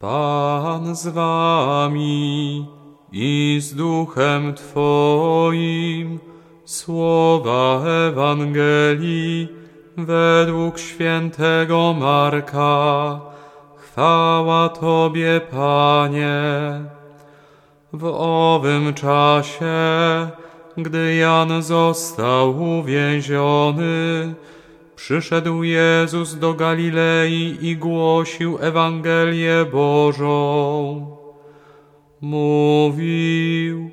Pan z wami i z duchem Twoim. Słowa Ewangelii według świętego Marka. Chwała Tobie, Panie. W owym czasie, gdy Jan został uwięziony, przyszedł Jezus do Galilei i głosił Ewangelię Bożą. Mówił,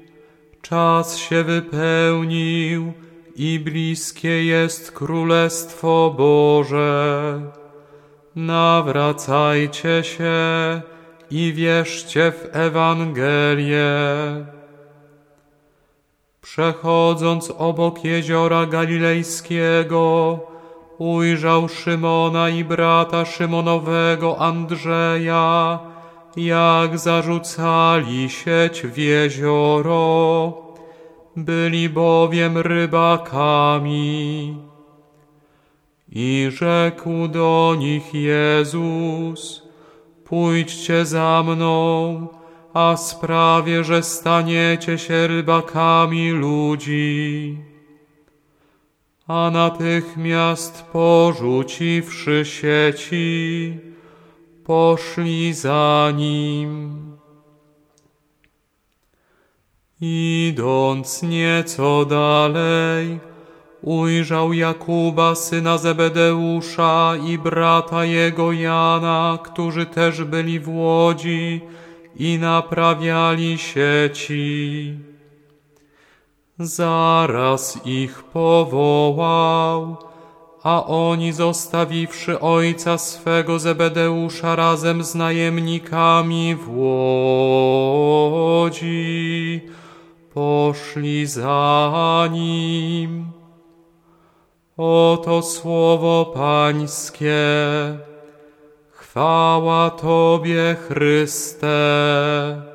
czas się wypełnił i bliskie jest Królestwo Boże. Nawracajcie się i wierzcie w Ewangelię. Przechodząc obok jeziora Galilejskiego, ujrzał Szymona i brata Szymonowego Andrzeja, jak zarzucali sieć w jezioro. Byli bowiem rybakami. I rzekł do nich Jezus, pójdźcie za mną, a sprawię, że staniecie się rybakami ludzi. A natychmiast porzuciwszy sieci, poszli za nim. Idąc nieco dalej, ujrzał Jakuba, syna Zebedeusza i brata jego Jana, którzy też byli w łodzi i naprawiali sieci. Zaraz ich powołał, a oni zostawiwszy ojca swego Zebedeusza razem z najemnikami w łodzi, poszli za nim. Oto słowo Pańskie. Chwała Tobie, Chryste.